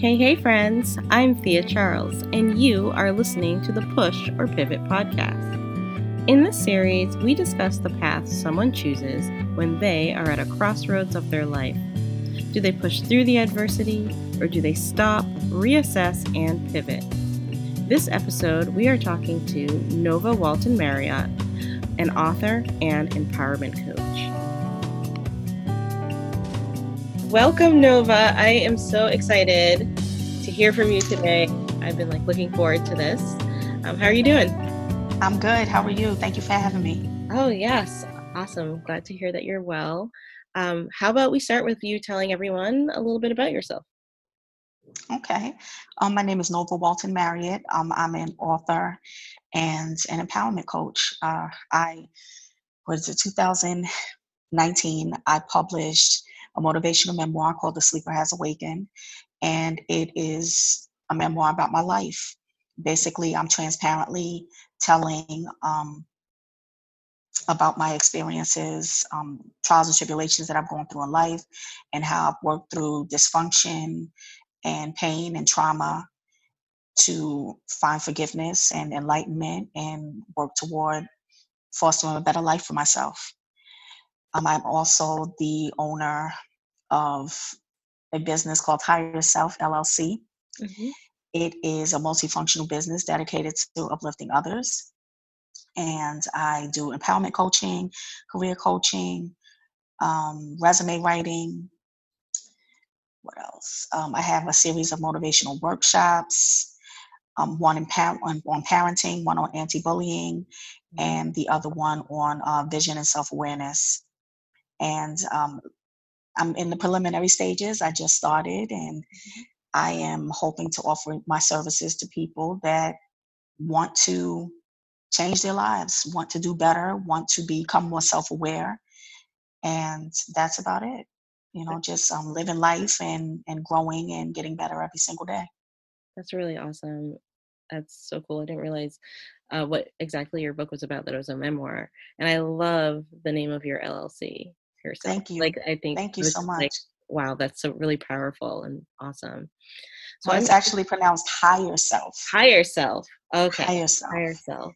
Hey, hey, friends. I'm Thea Charles, and you are listening to the Push or Pivot podcast. In this series, we discuss the path someone chooses when they are at a crossroads of their life. Do they push through the adversity, or do they stop, reassess, and pivot? This episode, we are talking to Nova Walton Marriott, an author and empowerment coach. Welcome, Nova. I am so excited to hear from you today. I've been like looking forward to this. Um, how are you doing? I'm good. How are you? Thank you for having me. Oh, yes. Awesome. Glad to hear that you're well. Um, how about we start with you telling everyone a little bit about yourself? Okay. Um, my name is Nova Walton Marriott. Um, I'm an author and an empowerment coach. Uh, I was in 2019. I published a motivational memoir called The Sleeper Has Awakened. And it is a memoir about my life. Basically, I'm transparently telling um, about my experiences, um, trials and tribulations that I've gone through in life, and how I've worked through dysfunction and pain and trauma to find forgiveness and enlightenment and work toward fostering a better life for myself. Um, I'm also the owner of a business called Hier Self LLC. Mm-hmm. It is a multifunctional business dedicated to uplifting others. And I do empowerment coaching, career coaching, um, resume writing. What else? Um, I have a series of motivational workshops, um, one in par- on, on, parenting, one on anti bullying, mm-hmm. and the other one on uh, vision and self awareness. And um, I'm in the preliminary stages. I just started, and mm-hmm. I am hoping to offer my services to people that want to change their lives, want to do better, want to become more self aware. And that's about it. You know, just um, living life and, and growing and getting better every single day. That's really awesome. That's so cool. I didn't realize uh, what exactly your book was about, that it was a memoir. And I love the name of your LLC yourself. Thank you. Like I think thank you so much. Like, wow, that's so really powerful and awesome. So well, it's actually pronounced higher self. Higher self. Okay. Higher self. Higher self.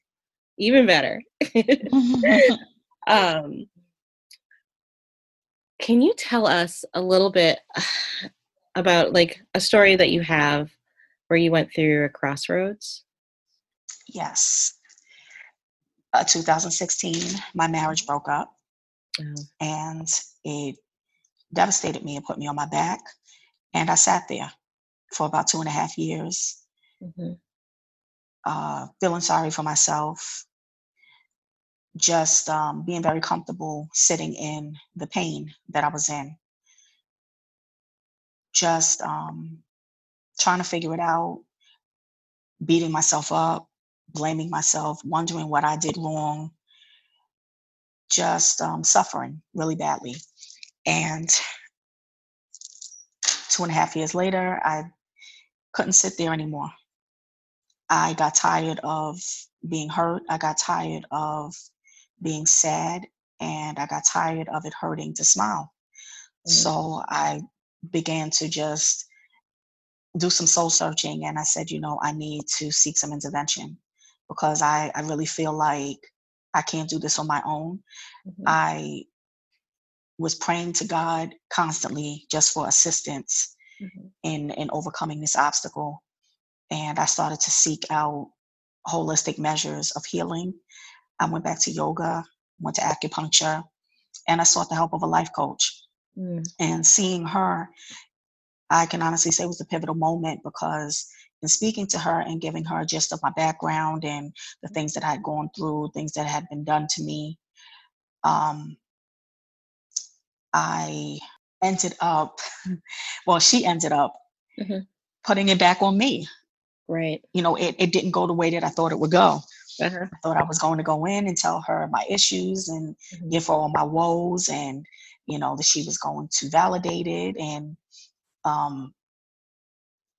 Even better. um, can you tell us a little bit about like a story that you have where you went through a crossroads? Yes. Uh, 2016, my marriage broke up. Mm-hmm. And it devastated me and put me on my back. And I sat there for about two and a half years, mm-hmm. uh, feeling sorry for myself, just um, being very comfortable sitting in the pain that I was in, just um, trying to figure it out, beating myself up, blaming myself, wondering what I did wrong, just um, suffering really badly. And two and a half years later, I couldn't sit there anymore. I got tired of being hurt. I got tired of being sad. And I got tired of it hurting to smile. Mm-hmm. So I began to just do some soul searching. And I said, you know, I need to seek some intervention because I, I really feel like I can't do this on my own. Mm-hmm. I was praying to God constantly just for assistance mm-hmm. in in overcoming this obstacle. And I started to seek out holistic measures of healing. I went back to yoga, went to acupuncture, and I sought the help of a life coach. Mm. And seeing her, I can honestly say was the pivotal moment because and speaking to her and giving her just of my background and the things that I had gone through, things that had been done to me, um, I ended up, well, she ended up mm-hmm. putting it back on me. Right. You know, it, it didn't go the way that I thought it would go. Uh-huh. I thought I was going to go in and tell her my issues and mm-hmm. give her all my woes and, you know, that she was going to validate it and um,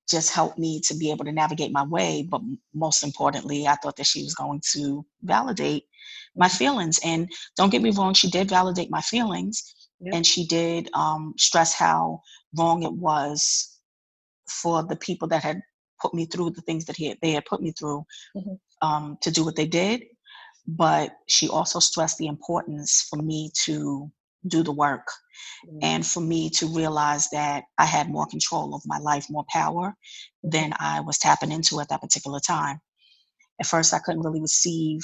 just helped me to be able to navigate my way. But most importantly, I thought that she was going to validate my feelings. And don't get me wrong, she did validate my feelings. Yep. And she did um, stress how wrong it was for the people that had put me through the things that he had, they had put me through Mhm. um, to do what they did. But she also stressed the importance for me to do the work Mm. and for me to realize that I had more control of my life, more power than I was tapping into at that particular time. At first, I couldn't really receive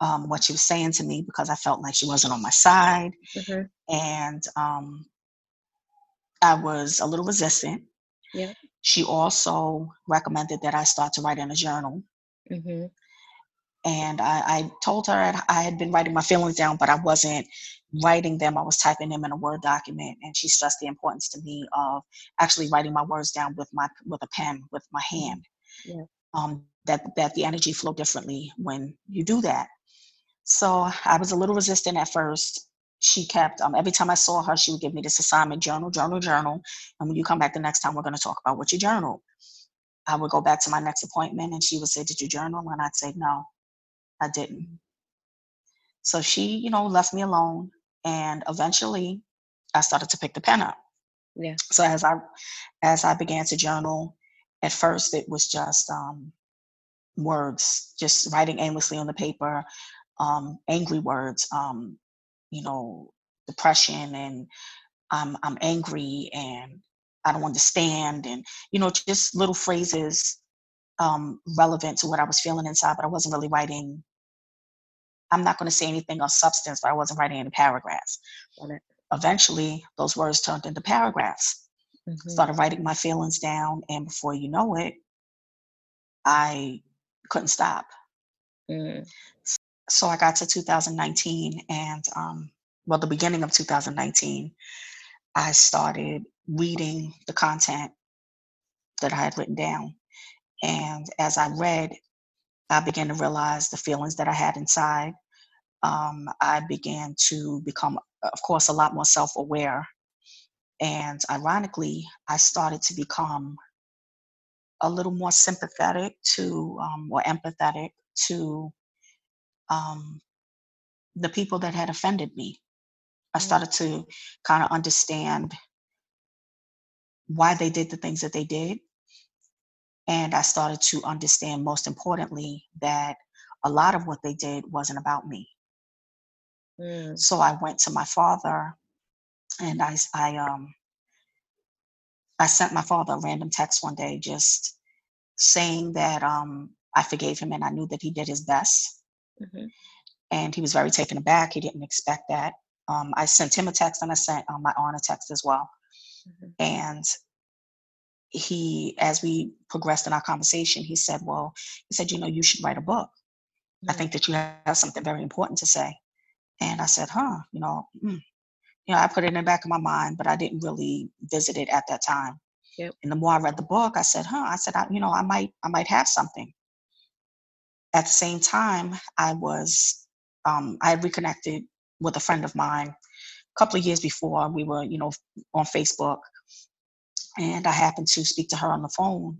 um, what she was saying to me because I felt like she wasn't on my side, Mhm. and um, I was a little resistant. Yeah. She also recommended that I start to write in a journal. Mhm. And I, I told her I had been writing my feelings down, but I wasn't writing them. I was typing them in a Word document. And she stressed the importance to me of actually writing my words down with my with a pen, with my hand. Yeah. Um, that that the energy flow differently when you do that. So I was a little resistant at first. She kept um, every time I saw her, she would give me this assignment: journal, journal, journal. And when you come back the next time, we're going to talk about what you journal. I would go back to my next appointment, and she would say, "Did you journal?" And I'd say, "No, I didn't." So she, you know, left me alone, and eventually, I started to pick the pen up. Yeah. So as I as I began to journal, at first it was just um, words, just writing aimlessly on the paper, um, angry words, um, you know, depression, and I'm I'm angry, and I don't understand, and you know, just little phrases um, relevant to what I was feeling inside, but I wasn't really writing. I'm not going to say anything of substance, but I wasn't writing any paragraphs. Eventually, those words turned into paragraphs. Mhm. Started writing my feelings down, and before you know it, I couldn't stop. Mm. So I got to 2019, and um, well, the beginning of 2019, I started reading the content that I had written down. And as I read, I began to realize the feelings that I had inside. Um, I began to become, of course, a lot more self aware. And ironically, I started to become a little more sympathetic to um, or empathetic to um, the people that had offended me. I Mm. started to kind of understand why they did the things that they did. And I started to understand, most importantly, that a lot of what they did wasn't about me. Mm. So I went to my father and I, I, um, I sent my father a random text one day just saying that um, I forgave him and I knew that he did his best. Mhm. And he was very taken aback. He didn't expect that. Um, I sent him a text and I sent um, my aunt a text as well. Mhm. And he, as we progressed in our conversation, he said, Well, he said, You know, you should write a book. I Mm. think that you have something very important to say. And I said, Huh, you know, mm. you know, I put it in the back of my mind, but I didn't really visit it at that time. Yep. And the more I read the book, I said, Huh, I said, I, you know, I might, I might have something. At the same time, I was, um, I had reconnected with a friend of mine a couple of years before. We were, you know, on Facebook, and I happened to speak to her on the phone.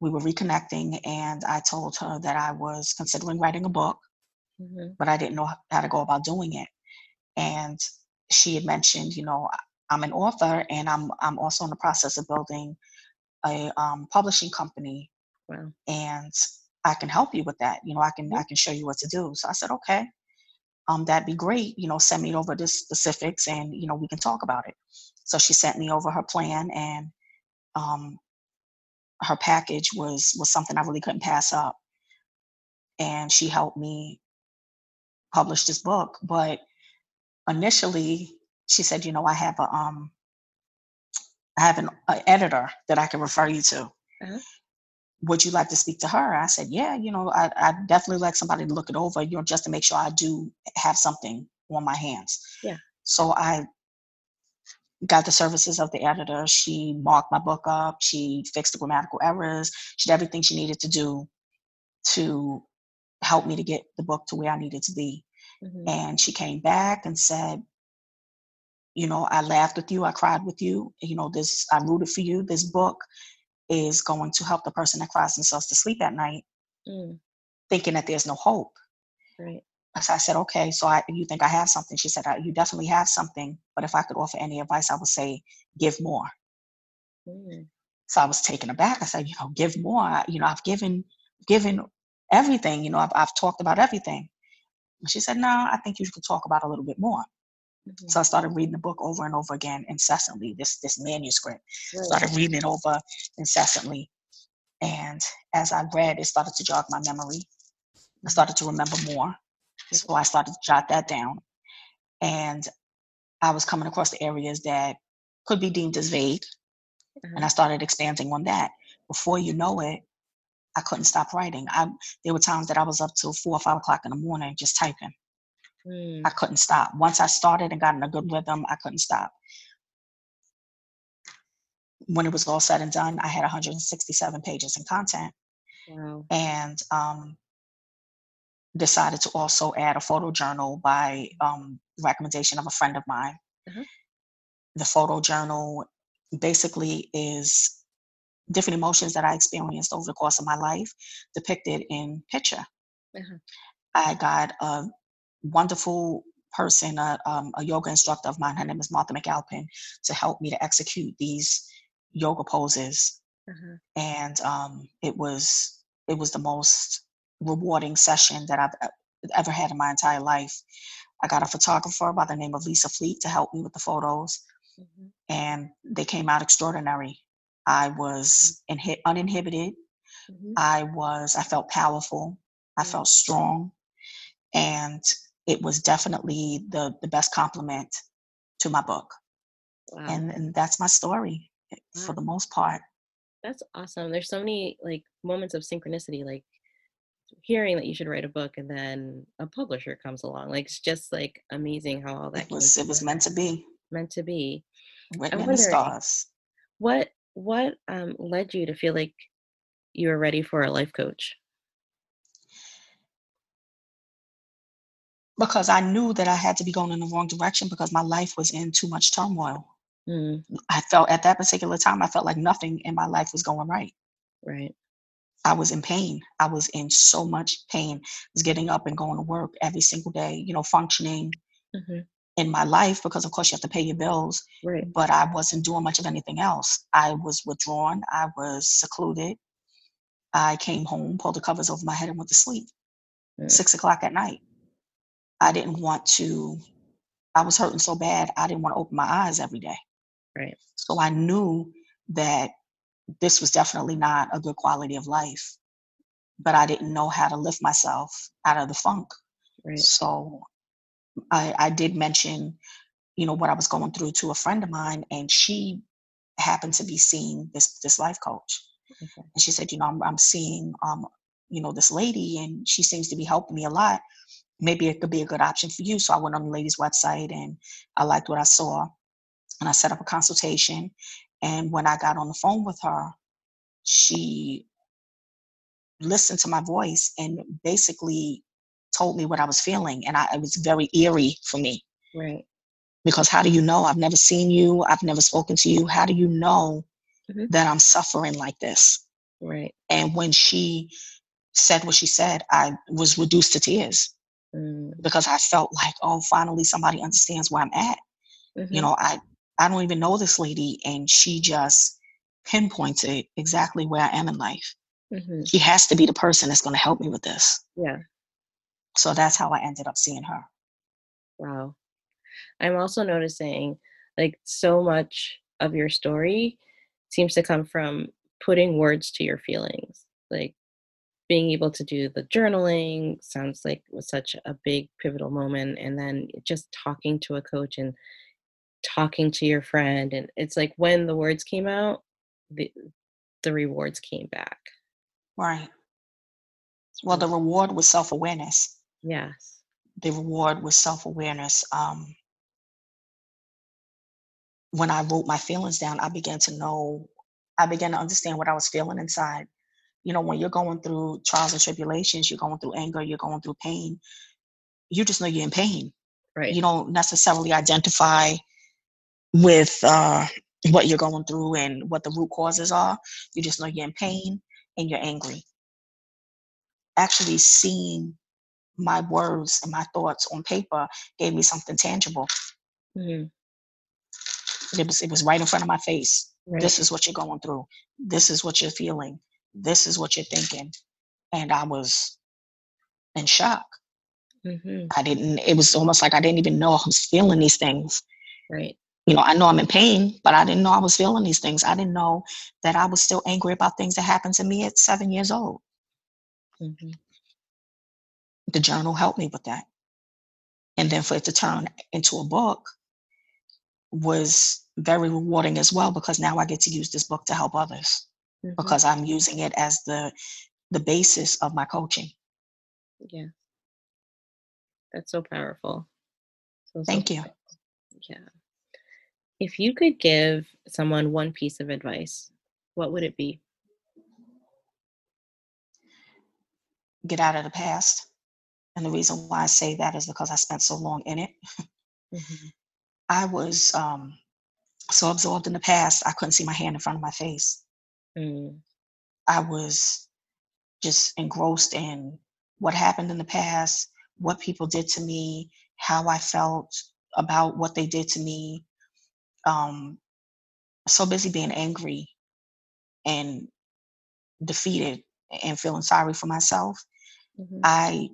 We were reconnecting, and I told her that I was considering writing a book, Mhm. but I didn't know how to go about doing it. And she had mentioned, you know, I'm an author, and I'm I'm also in the process of building a um, publishing company, Wow. and I can help you with that. You know, I can Mhm. I can show you what to do. So I said, okay, um, that'd be great. You know, send me over the specifics, and you know, we can talk about it. So she sent me over her plan, and um, her package was was something I really couldn't pass up. And she helped me publish this book. But initially, she said, you know, I have a um, I have an a editor that I can refer you to. Uh-huh. Would you like to speak to her? I said, yeah, you know, I I definitely like somebody to look it over, you know, just to make sure I do have something on my hands. Yeah. So I got the services of the editor. She marked my book up. She fixed the grammatical errors. She did everything she needed to do to help me to get the book to where I needed to be. Mhm. And she came back and said, you know, I laughed with you, I cried with you, you know, this I rooted for you. This book is going to help the person that cries themselves to sleep at night, Mm. thinking that there's no hope. Right. So I said, okay, so I, you think I have something? She said, "I- you definitely have something, but if I could offer any advice, I would say give more. Mm. So I was taken aback. I said, you know, give more. You know, I've given given everything. You know, I've I've talked about everything. And she said, no, I think you should talk about a little bit more. Mm-hmm. So I started reading the book over and over again incessantly. This this manuscript. Right. Started reading it over incessantly. And as I read, it started to jog my memory. I started to remember more. So I started to jot that down. And I was coming across the areas that could be deemed as vague. Mm-hmm. And I started expanding on that. Before you know it, I couldn't stop writing. I there were times that I was up till four or five o'clock in the morning just typing. Mm. I couldn't stop. Once I started and got in a good rhythm, I couldn't stop. When it was all said and done, I had 167 pages in content. Wow. And um, decided to also add a photo journal by um, recommendation of a friend of mine. Mm-hmm. The photo journal basically is different emotions that I experienced over the course of my life depicted in picture. Mm-hmm. I got a wonderful person, a, um, a, yoga instructor of mine. Her name is Martha McAlpin, to help me to execute these yoga poses. Mm-hmm. And um, it was it was the most rewarding session that I've ever had in my entire life. I got a photographer by the name of Lisa Fleet to help me with the photos, mm-hmm. and they came out extraordinary. I was inhi- uninhibited. Mm-hmm. I was. I felt powerful. I mm-hmm. felt strong, and it was definitely the the best compliment to my book. Wow. And, and that's my story eh, wow. for the most part. That's awesome. There's so many like moments of synchronicity, like hearing that you should write a book and then a publisher comes along. Like it's just like amazing how all that it was it was meant to be. Meant to be. Written in the stars. What what um, led you to feel like you were ready for a life coach? Because I knew that I had to be going in the wrong direction because my life was in too much turmoil. Mm. I felt at that particular time, I felt like nothing in my life was going right. Right. I was in pain. I was in so much pain. I was getting up and going to work every single day, you know, functioning mm-hmm. In my life because, of course, you have to pay your bills. Right. But I wasn't doing much of anything else. I was withdrawn. I was secluded. I came home, pulled the covers over my head, and went to sleep. Six o'clock at night. I didn't want to. I was hurting so bad. I didn't want to open my eyes every day. Right. So I knew that this was definitely not a good quality of life. But I didn't know how to lift myself out of the funk. Right. So I, I did mention, you know, what I was going through to a friend of mine, and she happened to be seeing this this life coach. Okay. And she said, you know, I'm, I'm seeing, um, you know, this lady, and she seems to be helping me a lot. Maybe it could be a good option for you. So I went on the lady's website, and I liked what I saw, and I set up a consultation. And when I got on the phone with her, she listened to my voice and basically told me what I was feeling. And I, it was very eerie for me. Right. Because how do you know? I've never seen you, I've never spoken to you. How do you know mm-hmm. that I'm suffering like this? Right. And when she said what she said, I was reduced to tears mm. because I felt like, oh, finally somebody understands where I'm at. Mm-hmm. You know, I I don't even know this lady, and she just pinpointed exactly where I am in life. Mm-hmm. She has to be the person that's going to help me with this. Yeah. So that's how I ended up seeing her. Wow. I'm also noticing like so much of your story seems to come from putting words to your feelings. Like being able to do the journaling sounds like was such a big pivotal moment and then just talking to a coach and talking to your friend and it's like when the words came out the the rewards came back right well the reward was self-awareness yes the reward was self-awareness um when i wrote my feelings down i began to know i began to understand what i was feeling inside you know when you're going through trials and tribulations you're going through anger you're going through pain you just know you're in pain right you don't necessarily identify with uh, what you're going through and what the root causes are. You just know you're in pain and you're angry. Actually, seeing my words and my thoughts on paper gave me something tangible. Mm-hmm. it was it was right in front of my face. Right. This is what you're going through. This is what you're feeling. This is what you're thinking. And I was in shock. hmm I didn't, it was almost like I didn't even know I was feeling these things. Right. You know, I know I'm in pain, but I didn't know I was feeling these things. I didn't know that I was still angry about things that happened to me at seven years old. hmm The journal helped me with that. And then for it to turn into a book was very rewarding as well because now I get to use this book to help others hmm because I'm using it as the the basis of my coaching. Yeah. That's so powerful. So, so Thank you. Yeah. If you could give someone one piece of advice, what would it be? Get out of the past. And the reason why I say that is because I spent so long in it. hmm I was um, so absorbed in the past, I couldn't see my hand in front of my face. Mm, I was just engrossed in what happened in the past, what people did to me, how I felt about what they did to me. Um, so busy being angry and defeated and feeling sorry for myself. mhm, I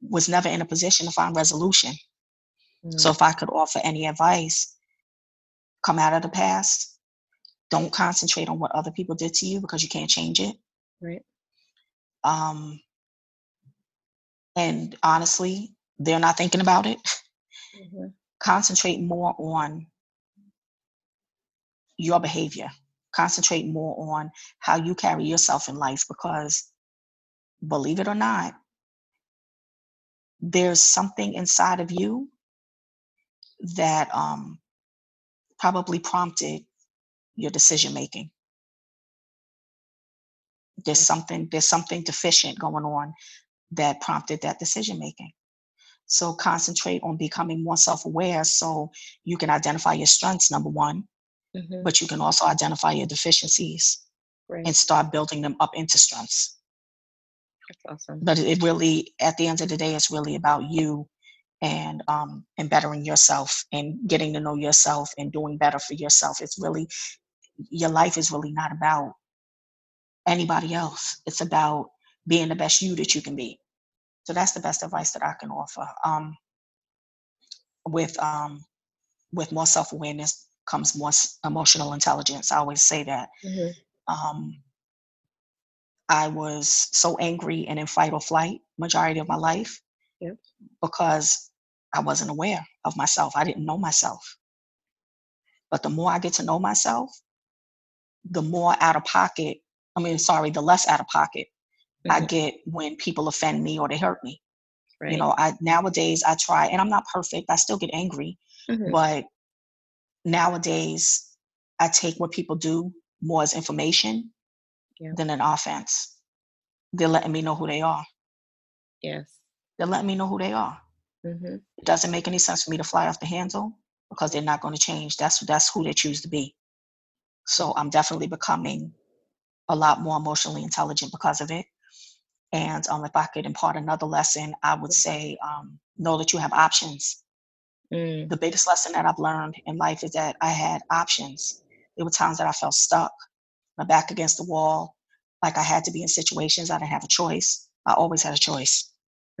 was never in a position to find resolution. So mm, if I could offer any advice, come out of the past. Don't concentrate on what other people did to you because you can't change it. Right. Um, and honestly, they're not thinking about it. hmm Concentrate more on your behavior. Concentrate more on how you carry yourself in life because, believe it or not, there's something inside of you that um, probably prompted your decision making. There's something there's something deficient going on that prompted that decision making. So concentrate on becoming more self-aware so you can identify your strengths number 1, hmm but you can also identify your deficiencies Right. and start building them up into strengths. That's awesome. But it really at the end of the day it's really about you and um and bettering yourself and getting to know yourself and doing better for yourself. It's really your life is really not about anybody else. It's about being the best you that you can be. So that's the best advice that I can offer. Um, with um, with more self awareness comes more emotional intelligence. I always say that. hmm Um, I was so angry and in fight or flight majority of my life Yep. because I wasn't aware of myself. I didn't know myself. But the more I get to know myself, the more out of pocket. I mean, sorry, the less out of pocket I hmm get when people offend me or they hurt me. You know, I nowadays I try, and I'm not perfect. I still get angry, hmm but nowadays I take what people do more as information Yeah. than an offense. They're letting me know who they are. Yes. They're letting me know who they are. hmm It doesn't make any sense for me to fly off the handle because they're not going to change. That's that's who they choose to be. So I'm definitely becoming a lot more emotionally intelligent because of it. And um, if I could impart another lesson, I would say um, know that you have options. Mm, The biggest lesson that I've learned in life is that I had options. There were times that I felt stuck, my back against the wall, like I had to be in situations I didn't have a choice. I always had a choice.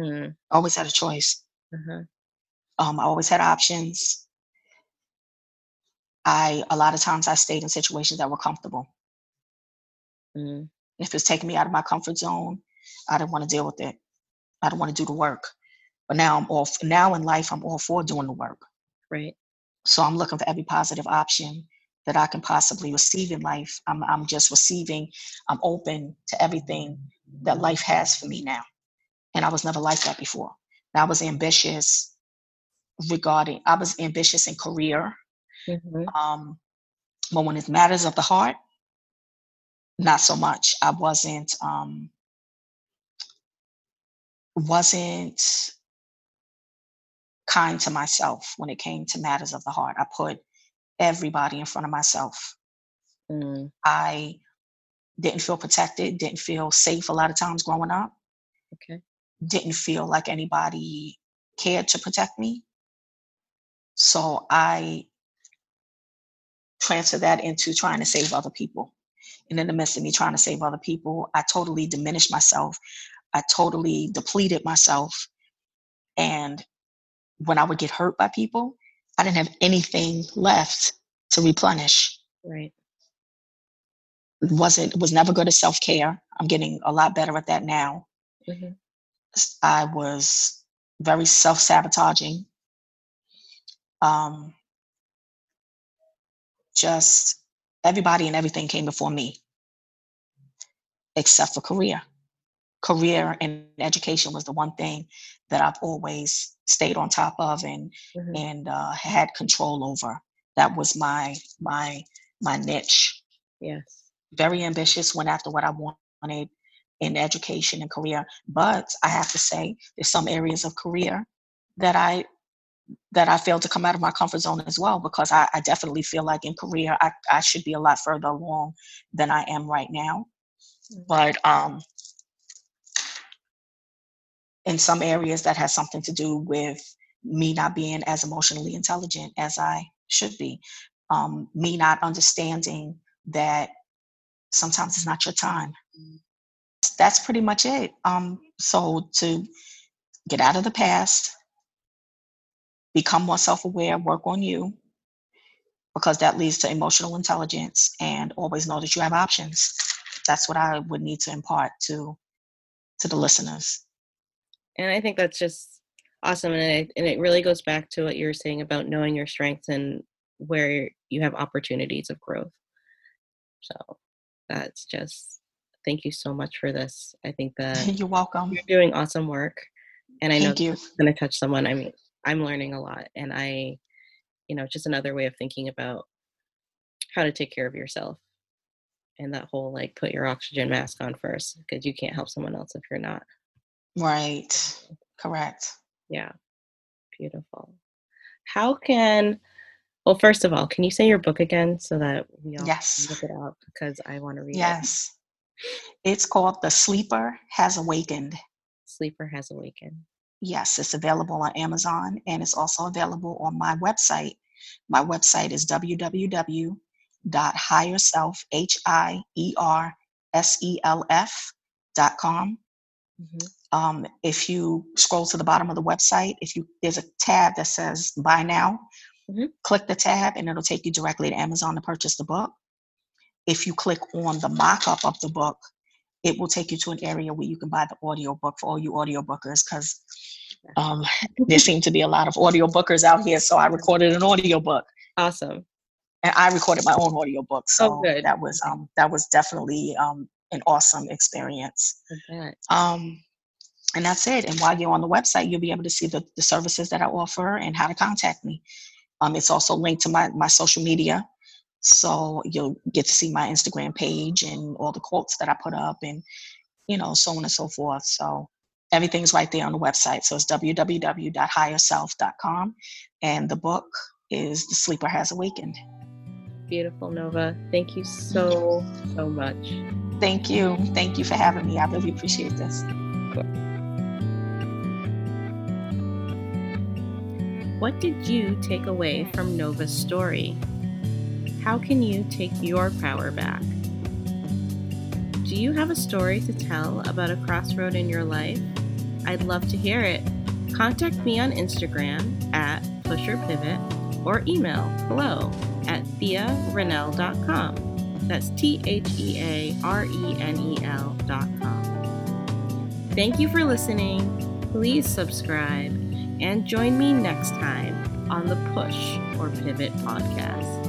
mm, Always had a choice. uh-huh. Um, I always had options. I a lot of times I stayed in situations that were comfortable. mm, If it's taking me out of my comfort zone, I didn't want to deal with it. I don't want to do the work. But now I'm all now in life I'm all for doing the work. Right. So I'm looking for every positive option that I can possibly receive in life. I'm I'm just receiving. I'm open to everything that life has for me now. And I was never like that before. I was ambitious regarding I was ambitious in career. hmm Um, but when it matters of the heart, not so much. I wasn't um wasn't kind to myself when it came to matters of the heart. I put everybody in front of myself. Mm, I didn't feel protected, didn't feel safe a lot of times growing up, okay. didn't feel like anybody cared to protect me. So I transferred that into trying to save other people. And in the midst of me trying to save other people, I totally diminished myself. I totally depleted myself. And when I would get hurt by people, I didn't have anything left to replenish. Right. Wasn't was never good at self-care. I'm getting a lot better at that now. Mm-hmm. I was very self-sabotaging. Um, just everybody and everything came before me, except for career. Career and education was the one thing that I've always stayed on top of and mm-hmm. and uh, had control over. That was my my my niche. Yes. Very ambitious. Went after what I wanted in education and career, but I have to say there's some areas of career that I that I failed to come out of my comfort zone as well because I, I definitely feel like in career I, I should be a lot further along than I am right now. Mm. But um, in some areas that has something to do with me not being as emotionally intelligent as I should be, um, me not understanding that sometimes it's not your time. Mm. That's pretty much it. Um, so to get out of the past, become more self aware, work on you, because that leads to emotional intelligence, and always know that you have options. That's what I would need to impart to to the listeners. And I think that's just awesome, and it, and it really goes back to what you were saying about knowing your strengths and where you have opportunities of growth. So that's just thank you so much for this. I think that you're welcome. You're doing awesome work, and I Thank know it's going to touch someone. I mean, I'm learning a lot and I, you know, just another way of thinking about how to take care of yourself and that whole like put your oxygen mask on first because you can't help someone else if you're not. Right. Correct. Yeah. Beautiful. How can well first of all, can you say your book again so that we all yes. look it up because I want to read yes. it. Yes. It's called The Sleeper Has Awakened. Sleeper Has Awakened. Yes, it's available on Amazon and it's also available on my website. My website is www.hierself, H-I-E-R-S-E-L-F dot com. Mm-hmm. Um, if you scroll to the bottom of the website, if you there's a tab that says buy now, mm-hmm. click the tab and it'll take you directly to Amazon to purchase the book. If you click on the mock-up of the book, it will take you to an area where you can buy the audiobook for all you audiobookers because um, there seem to be a lot of audiobookers out here. So I recorded an audiobook. Awesome. And I recorded my own audiobook. So oh, that was um, that was definitely um, an awesome experience. Um, and that's it. And while you're on the website, you'll be able to see the, the services that I offer and how to contact me. Um, it's also linked to my, my social media. So you'll get to see my Instagram page and all the quotes that I put up and, you know, so on and so forth. So everything's right there on the website. So it's www.hierself.com. And the book is The Sleeper Has Awakened. Beautiful, Nova. Thank you so, so much. Thank you. Thank you for having me. I really appreciate this. What did you take away from Nova's story? How can you take your power back? Do you have a story to tell about a crossroad in your life? I'd love to hear it. Contact me on Instagram at pushorpivot or email hello at thearenel.com. That's T H E A R E N E L dot com. Thank you for listening. Please subscribe and join me next time on the Push or Pivot podcast.